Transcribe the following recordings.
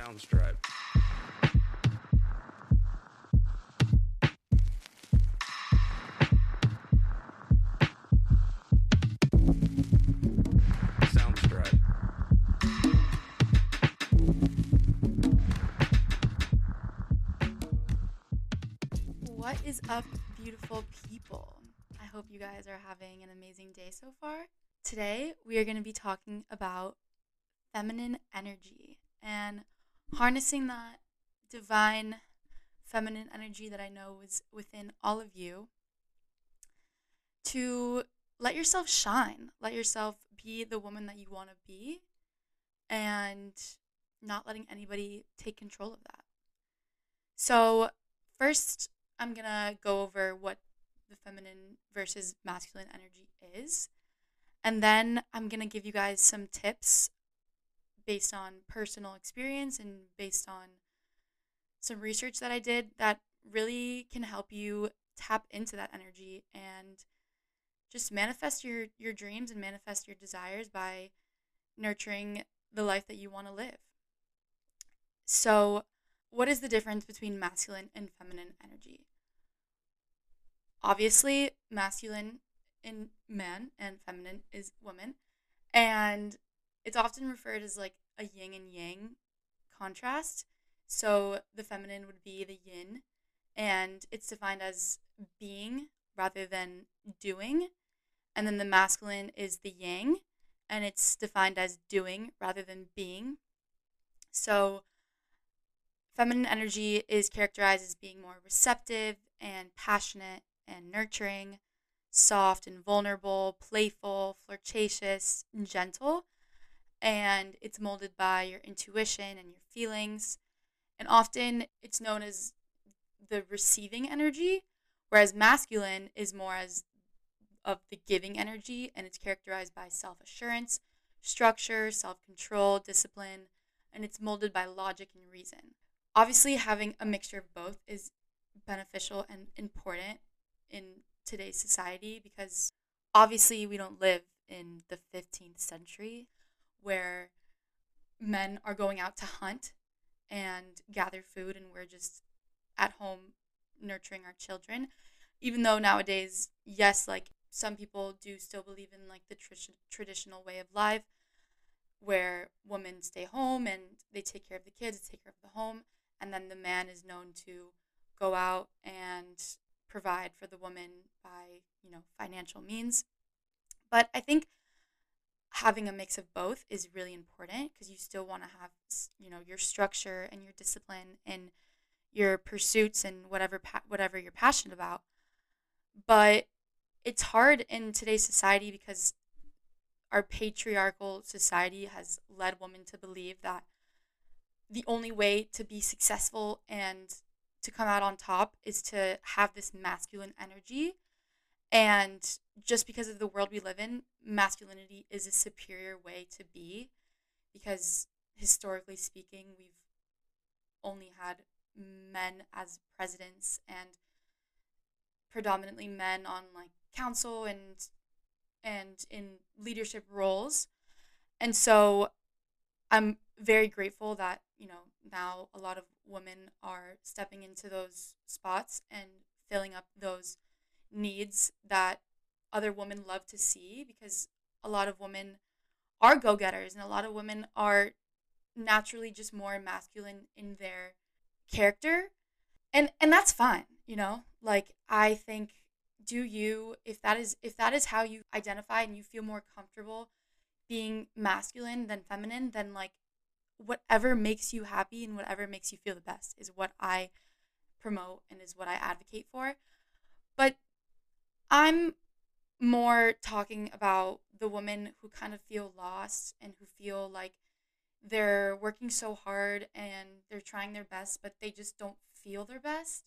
Soundstripe. What is up, beautiful people? I hope you guys are having an amazing day so far. Today, we are going to be talking about feminine energy and harnessing that divine feminine energy that I know is within all of you to let yourself shine, let yourself be the woman that you want to be, and not letting anybody take control of that. So, first, I'm to go over what the feminine versus masculine energy is. And then I'm to give you guys some tips based on personal experience and based on some research that I did that really can help you tap into that energy and just manifest your your dreams and manifest your desires by nurturing the life that you want to live. So, what is the difference between masculine and feminine energy? Obviously, masculine in man and feminine is woman. And it's often referred as like a yin and yang contrast. So the feminine would be the yin, and it's defined as being rather than doing. And then the masculine is the yang, and it's defined as doing rather than being. So feminine energy is characterized as being more receptive and passionate and nurturing, soft and vulnerable, playful, flirtatious, and gentle. And it's molded by your intuition and your feelings. And often it's known as the receiving energy, whereas masculine is more as of the giving energy and it's characterized by self assurance, structure, self control, discipline, and it's molded by logic and reason. Obviously, having a mixture of both is beneficial and important in today's society because obviously we don't live in the 15th century where men are going out to hunt and gather food and we're just at home nurturing our children. Even though nowadays yes like some people do still believe in like the tr- traditional way of life where women stay home and they take care of the kids take care of the home and then the man is known to go out and provide for the woman by you know financial means. But i think having a mix of both is really important because you still want to have you know your structure and your discipline and your pursuits and whatever pa- whatever you're passionate about but it's hard in today's society because our patriarchal society has led women to believe that the only way to be successful and to come out on top is to have this masculine energy. And just because of the world we live in, masculinity is a superior way to be because historically speaking, we've only had men as presidents and predominantly men on like council and and in leadership roles. And so I'm very grateful that, you know, now a lot of women are stepping into those spots and filling up those needs that other women love to see because a lot of women are go-getters and a lot of women are naturally just more masculine in their character and and that's fine you know like i think do you if that is if that is how you identify and you feel more comfortable being masculine than feminine then like whatever makes you happy and whatever makes you feel the best is what I promote and is what I advocate for. But I'm more talking about the women who kind of feel lost and who feel like they're working so hard and they're trying their best, but they just don't feel their best.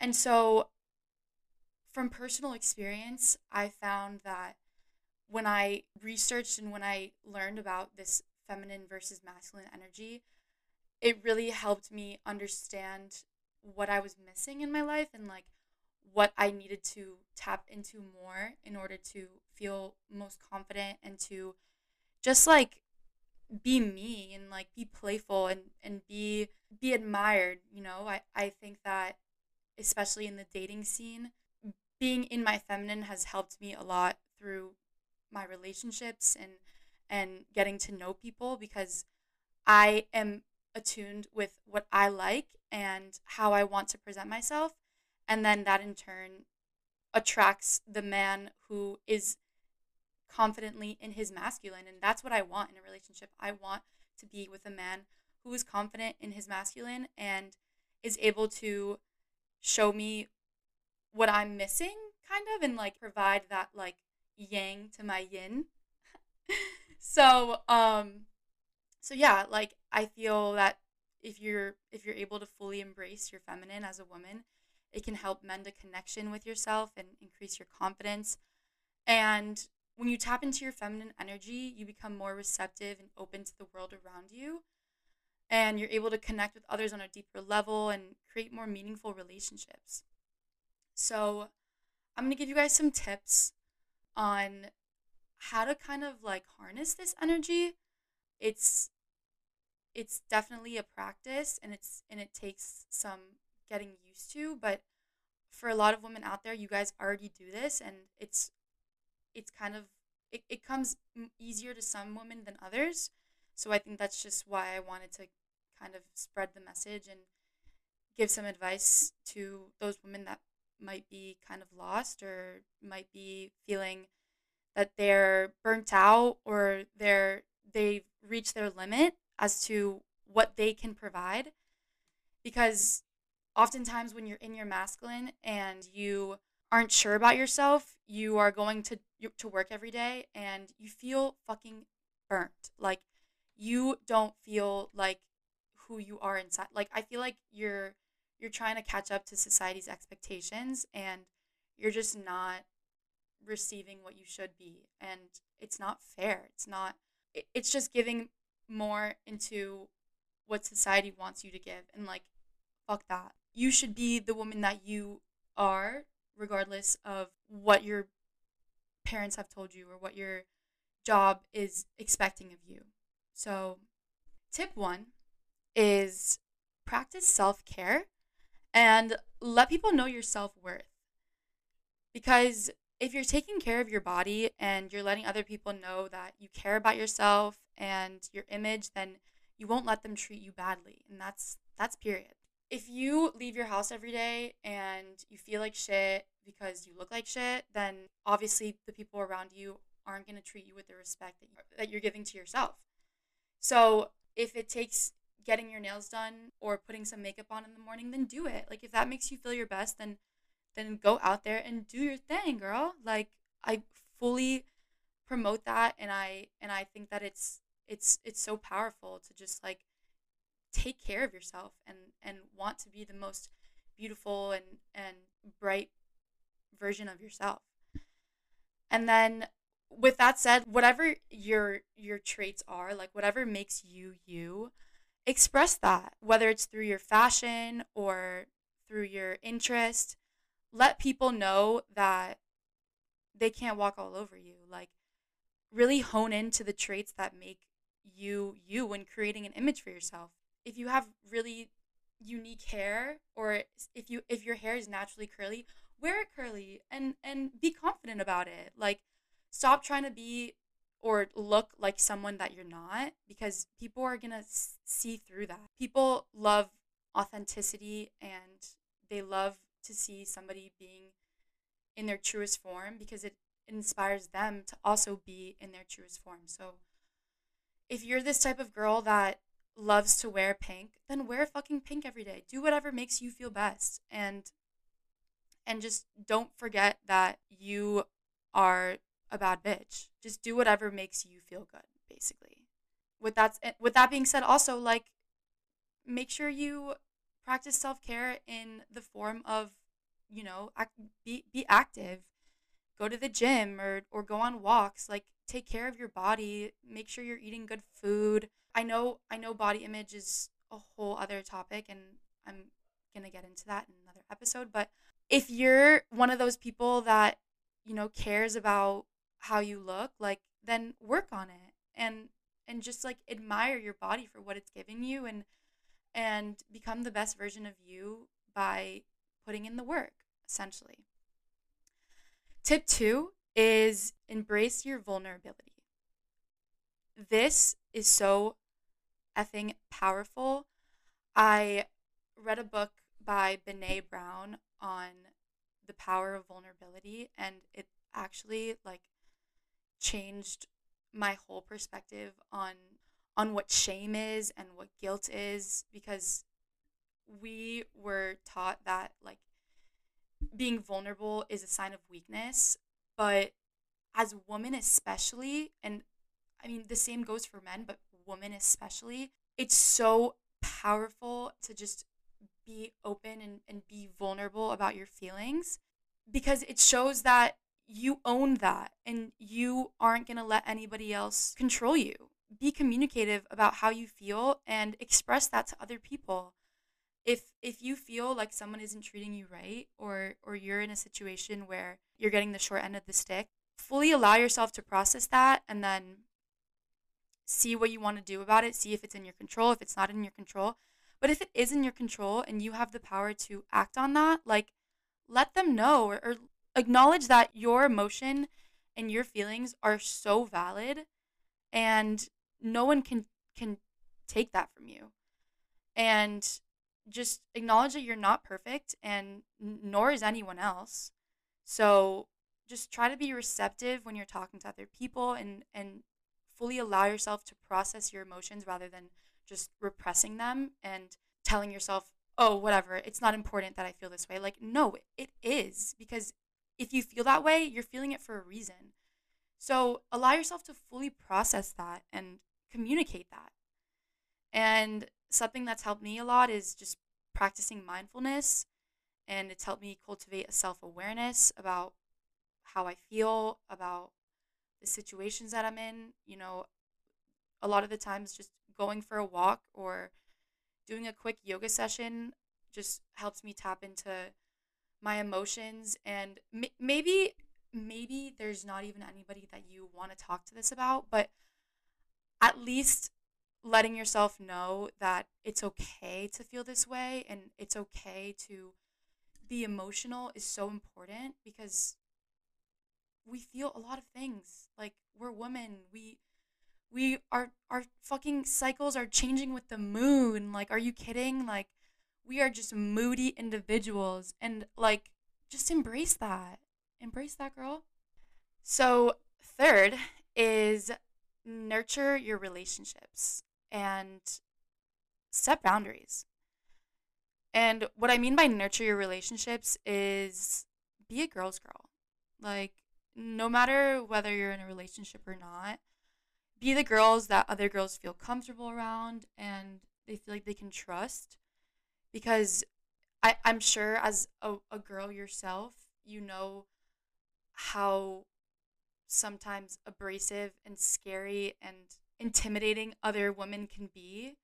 And so, from personal experience, I found that when I researched and when I learned about this feminine versus masculine energy, it really helped me understand what I was missing in my life and like what I needed to tap into more in order to feel most confident and to just like be me and like be playful and, and be be admired, you know? I I think that especially in the dating scene, being in my feminine has helped me a lot through my relationships and and getting to know people because I am attuned with what I like and how I want to present myself and then that in turn attracts the man who is confidently in his masculine and that's what I want in a relationship. I want to be with a man who is confident in his masculine and is able to show me what I'm missing kind of and like provide that like yang to my yin. so, um so yeah, like I feel that if you're if you're able to fully embrace your feminine as a woman, it can help mend a connection with yourself and increase your confidence. And when you tap into your feminine energy, you become more receptive and open to the world around you. And you're able to connect with others on a deeper level and create more meaningful relationships. So, I'm going to give you guys some tips on how to kind of like harness this energy. It's it's definitely a practice and it's and it takes some getting used to, but for a lot of women out there, you guys already do this and it's it's kind of it, it comes easier to some women than others. So I think that's just why I wanted to kind of spread the message and give some advice to those women that might be kind of lost or might be feeling that they're burnt out or they're they've reached their limit as to what they can provide because oftentimes when you're in your masculine and you aren't sure about yourself, you are going to to work every day and you feel fucking burnt. Like you don't feel like who you are inside. Like I feel like you're you're trying to catch up to society's expectations and you're just not receiving what you should be and it's not fair. It's not it's just giving more into what society wants you to give and like fuck that. You should be the woman that you are regardless of what your parents have told you or what your job is expecting of you. So, tip 1 is practice self-care and let people know your self-worth. Because if you're taking care of your body and you're letting other people know that you care about yourself and your image, then you won't let them treat you badly. And that's that's period. If you leave your house every day and you feel like shit because you look like shit, then obviously the people around you aren't going to treat you with the respect that, you, that you're giving to yourself. So if it takes getting your nails done or putting some makeup on in the morning, then do it. Like if that makes you feel your best, then then go out there and do your thing, girl. Like I fully promote that and I and I think that it's it's it's so powerful to just like take care of yourself and and want to be the most beautiful and and bright version of yourself. And then with that said, whatever your your traits are, like whatever makes you you, express that, whether it's through your fashion or through your interest. Let people know that they can't walk all over you. Like really hone into the traits that make you you when creating an image for yourself. If you have really unique hair or if you if your hair is naturally curly, wear it curly and and be confident about it. Like stop trying to be or look like someone that you're not because people are going to see through that. People love authenticity and they love to see somebody being in their truest form because it inspires them to also be in their truest form. So if you're this type of girl that loves to wear pink, then wear fucking pink every day. Do whatever makes you feel best and and just don't forget that you are a bad bitch. Just do whatever makes you feel good, basically. With that eh, with that being said also like make sure you practice self-care in the form of, you know, act, be be active. Go to the gym or or go on walks. Like take care of your body, make sure you're eating good food. I know I know body image is a whole other topic and I'm going to get into that in another episode, but if you're one of those people that, you know, cares about how you look, like then work on it and and just like admire your body for what it's giving you and and become the best version of you by putting in the work, essentially. Tip two is embrace your vulnerability. This is so effing powerful. I read a book by Brene Brown on the power of vulnerability and it actually like changed my whole perspective on on what shame is and what guilt is because we were taught that like being vulnerable is a sign of weakness but as women especially and i mean the same goes for men but women especially it's so powerful to just be open and, and be vulnerable about your feelings because it shows that you own that and you aren't going to let anybody else control you. Be communicative about how you feel and express that to other people. If if you feel like someone isn't treating you right or or you're in a situation where you're getting the short end of the stick, fully allow yourself to process that and then see what you want to do about it, see if it's in your control, if it's not in your control. But if it is in your control and you have the power to act on that, like let them know or, or acknowledge that your emotion and your feelings are so valid and no one can can take that from you and just acknowledge that you're not perfect and nor is anyone else so just try to be receptive when you're talking to other people and and fully allow yourself to process your emotions rather than just repressing them and telling yourself oh whatever it's not important that i feel this way like no it is because if you feel that way, you're feeling it for a reason. So allow yourself to fully process that and communicate that. And something that's helped me a lot is just practicing mindfulness. And it's helped me cultivate a self awareness about how I feel, about the situations that I'm in. You know, a lot of the times just going for a walk or doing a quick yoga session just helps me tap into my emotions and m- maybe maybe there's not even anybody that you want to talk to this about but at least letting yourself know that it's okay to feel this way and it's okay to be emotional is so important because we feel a lot of things like we're women we we are our fucking cycles are changing with the moon like are you kidding? Like we are just moody individuals and like just embrace that embrace that girl. So third is nurture your relationships and set boundaries. And what i mean by nurture your relationships is be a girl's girl. Like no matter whether you're in a relationship or not be the girls that other girls feel comfortable around and they feel like they can trust because I, I'm sure as a, a girl yourself, you know how sometimes abrasive and scary and intimidating other women can be.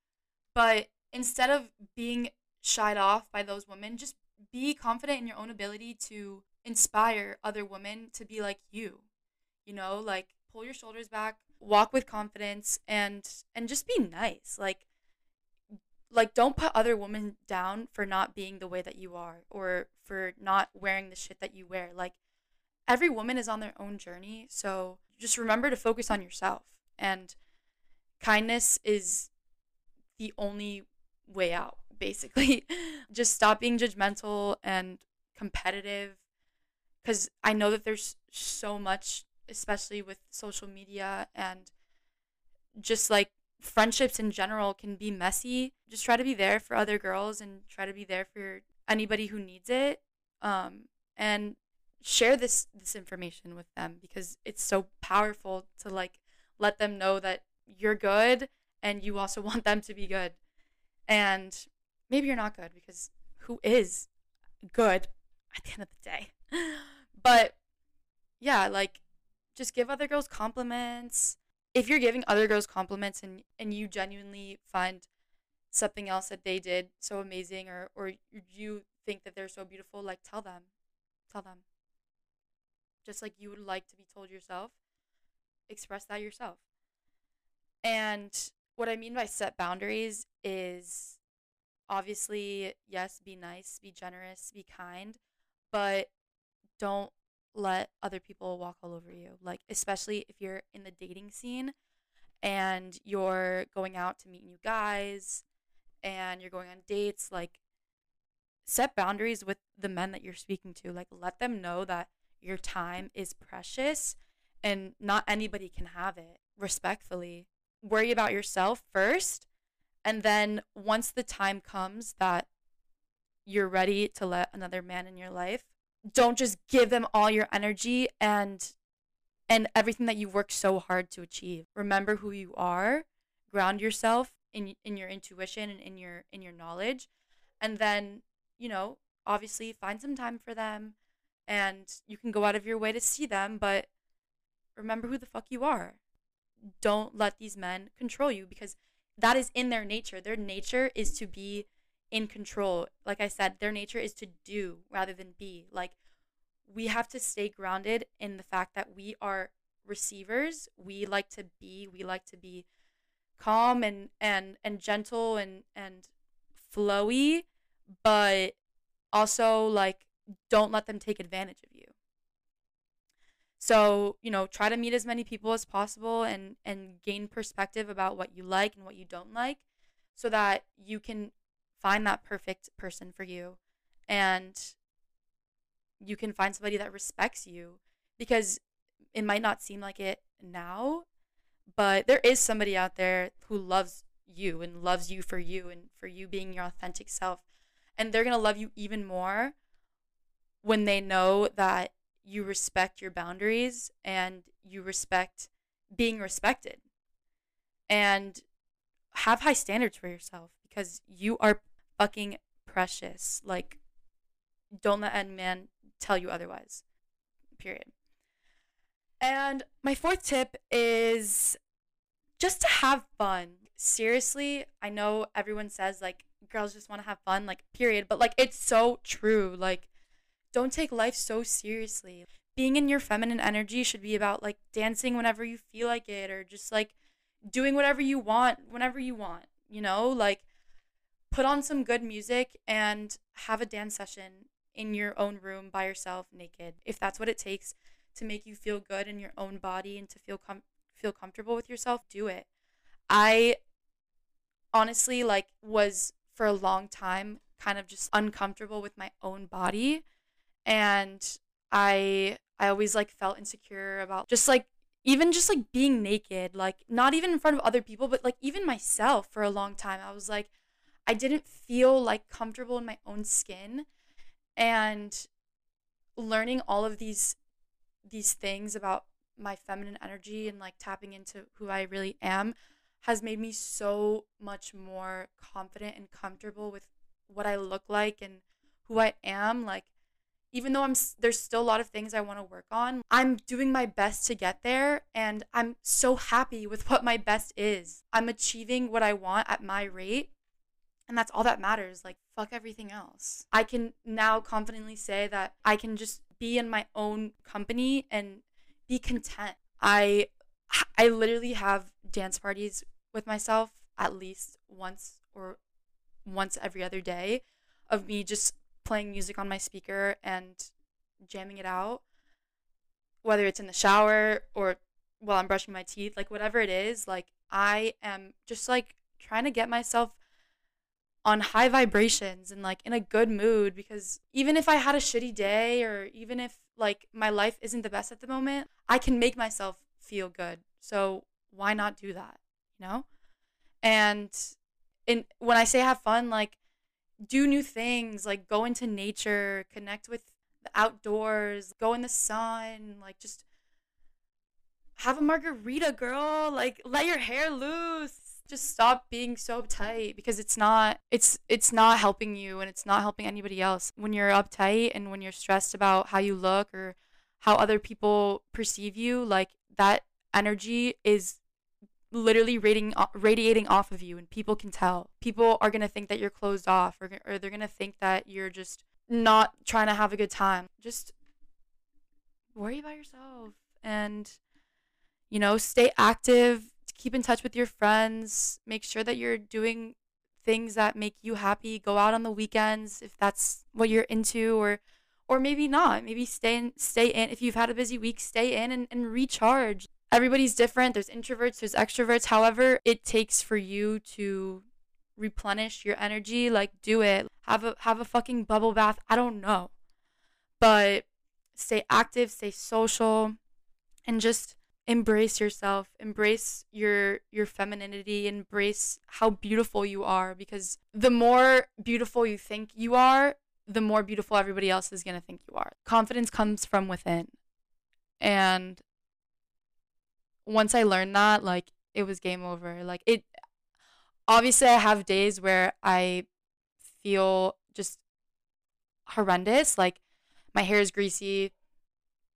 But instead of being shied off by those women, just be confident in your own ability to inspire other women to be like you. You know, like pull your shoulders back, walk with confidence and and just be nice. Like like don't put other women down for not being the way that you are or for not wearing the shit that you wear like every woman is on their own journey so just remember to focus on yourself and kindness is the only way out basically just stop being judgmental and competitive because i know that there's so much especially with social media and just like friendships in general can be messy. Just try to be there for other girls and try to be there for anybody who needs it. Um, and share this this information with them because it's so powerful to like let them know that you're good and you also want them to be good. And maybe you're not good because who is good at the end of the day? but yeah, like just give other girls compliments. If you're giving other girls compliments and and you genuinely find something else that they did so amazing or or you think that they're so beautiful like tell them. Tell them. Just like you would like to be told yourself express that yourself. And what i mean by set boundaries is obviously, yes, be nice, be generous, be kind, but don't let other people walk all over you. Like, especially if you're in the dating scene and you're going out to meet new guys and you're going on dates, like, set boundaries with the men that you're speaking to. Like, let them know that your time is precious and not anybody can have it respectfully. Worry about yourself first. And then once the time comes that you're ready to let another man in your life, don't just give them all your energy and and everything that you worked so hard to achieve. Remember who you are, ground yourself in in your intuition and in your in your knowledge, and then, you know, obviously find some time for them and you can go out of your way to see them, but remember who the fuck you are. Don't let these men control you because that is in their nature. Their nature is to be in control. Like I said, their nature is to do rather than be. Like we have to stay grounded in the fact that we are receivers. We like to be, we like to be calm and and and gentle and and flowy, but also like don't let them take advantage of you. So, you know, try to meet as many people as possible and and gain perspective about what you like and what you don't like so that you can find that perfect person for you and you can find somebody that respects you because it might not seem like it now, but there is somebody out there who loves you and loves you for you and for you being your authentic self. And they're going to love you even more when they know that you respect your boundaries and you respect being respected. And have high standards for yourself because you are fucking precious. Like, don't let any man tell you otherwise. Period. And my fourth tip is just to have fun. Seriously, I know everyone says like girls just want to have fun, like, period. But like, it's so true. Like, don't take life so seriously. Being in your feminine energy should be about like dancing whenever you feel like it or just like doing whatever you want whenever you want, you know? Like put on some good music and have a dance session in your own room by yourself naked. If that's what it takes to make you feel good in your own body and to feel com- feel comfortable with yourself, do it. I honestly like was for a long time kind of just uncomfortable with my own body and I I always like felt insecure about just like even just like being naked, like not even in front of other people, but like even myself for a long time. I was like I didn't feel like comfortable in my own skin and learning all of these these things about my feminine energy and like tapping into who I really am has made me so much more confident and comfortable with what I look like and who I am like even though I'm there's still a lot of things I want to work on, I'm doing my best to get there and I'm so happy with what my best is. I'm achieving what I want at my rate. And that's all that matters. Like fuck everything else. I can now confidently say that I can just be in my own company and be content. I I literally have dance parties with myself at least once or once every other day of me just playing music on my speaker and jamming it out, whether it's in the shower or while I'm brushing my teeth, like whatever it is, like I am just like trying to get myself on high vibrations and like in a good mood because even if I had a shitty day or even if like my life isn't the best at the moment, I can make myself feel good. So why not do that, you know? And in when I say have fun, like do new things, like go into nature, connect with the outdoors, go in the sun, like just have a margarita, girl. Like let your hair loose. Just stop being so uptight because it's not it's it's not helping you and it's not helping anybody else. When you're uptight and when you're stressed about how you look or how other people perceive you, like that energy is literally radiating radiating off of you and people can tell people are going to think that you're closed off or, or they're going to think that you're just not trying to have a good time just worry about yourself and you know stay active keep in touch with your friends make sure that you're doing things that make you happy. Go out on the weekends if that's what you're into or or maybe not. Maybe stay in stay in if you've had a busy week, stay in and, and recharge. Everybody's different. There's introverts, there's extroverts. However, it takes for you to replenish your energy, like do it. Have a have a fucking bubble bath. I don't know. But stay active, stay social, and just embrace yourself embrace your your femininity embrace how beautiful you are because the more beautiful you think you are the more beautiful everybody else is going to think you are. Confidence comes from within. And once i learned that like it was game over. Like it obviously i have days where i feel just horrendous like my hair is greasy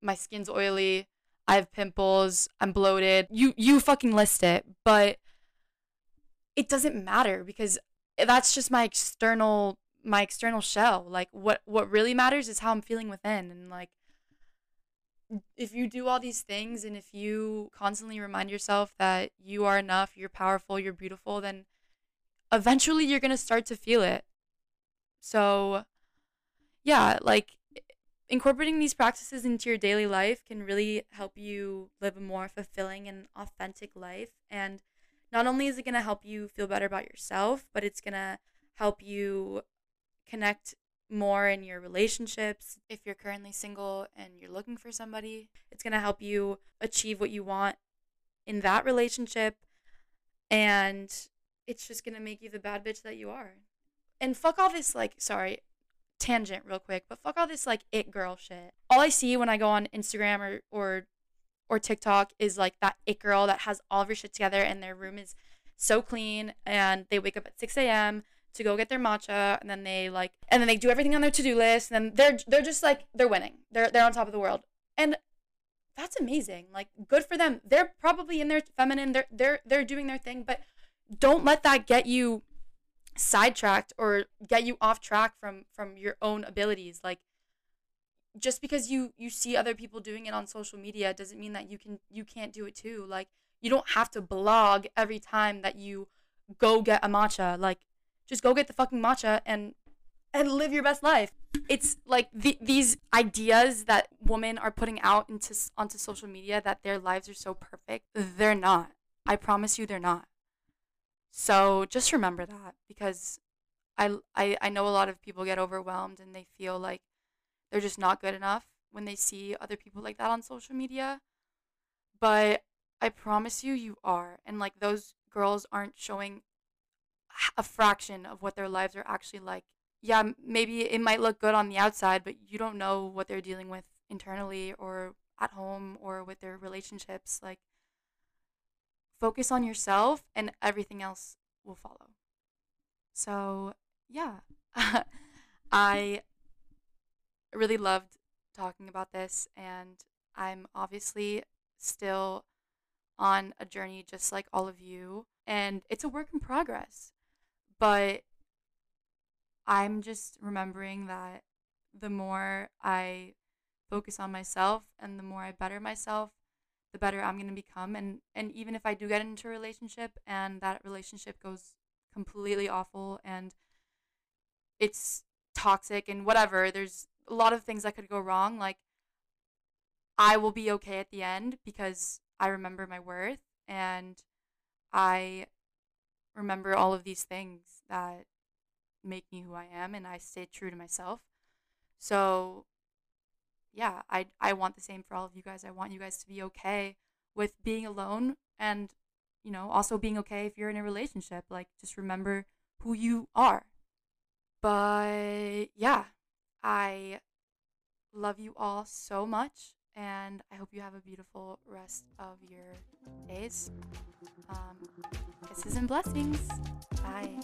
my skin's oily I have pimples, I'm bloated. You you fucking list it, but it doesn't matter because that's just my external my external shell. Like what what really matters is how I'm feeling within and like if you do all these things and if you constantly remind yourself that you are enough, you're powerful, you're beautiful, then eventually you're going to start to feel it. So yeah, like incorporating these practices into your daily life can really help you live a more fulfilling and authentic life. And not only is it going to help you feel better about yourself, but it's going to help you connect more in your relationships. If you're currently single and you're looking for somebody, it's going to help you achieve what you want in that relationship. And it's just going to make you the bad bitch that you are. And fuck all this, like, sorry, tangent real quick, but fuck all this like it girl shit. All I see when I go on Instagram or or or TikTok is like that it girl that has all of her shit together and their room is so clean and they wake up at 6 a.m. to go get their matcha and then they like and then they do everything on their to-do list and then they're they're just like they're winning. They're they're on top of the world. And that's amazing. Like good for them. They're probably in their feminine. They're they're they're doing their thing, but don't let that get you sidetracked or get you off track from from your own abilities. Like just because you you see other people doing it on social media doesn't mean that you can you can't do it too. Like you don't have to blog every time that you go get a matcha. Like just go get the fucking matcha and and live your best life. It's like the, these ideas that women are putting out into onto social media that their lives are so perfect they're not. I promise you they're not so just remember that because I, I, I know a lot of people get overwhelmed and they feel like they're just not good enough when they see other people like that on social media. But I promise you, you are. And like those girls aren't showing a fraction of what their lives are actually like. Yeah, maybe it might look good on the outside, but you don't know what they're dealing with internally or at home or with their relationships. Like, focus on yourself and everything else will follow. So, yeah. I really loved talking about this and I'm obviously still on a journey just like all of you and it's a work in progress. But I'm just remembering that the more I focus on myself and the more I better myself, the better I'm going to become and and even if I do get into a relationship and that relationship goes completely awful and it's toxic and whatever there's a lot of things that could go wrong like I will be okay at the end because I remember my worth and I remember all of these things that make me who I am and I stay true to myself. So yeah, I I want the same for all of you guys. I want you guys to be okay with being alone and you know, also being okay if you're in a relationship. Like just remember who you are. But yeah, I love you all so much and I hope you have a beautiful rest of your days. Um, kisses and blessings. Bye.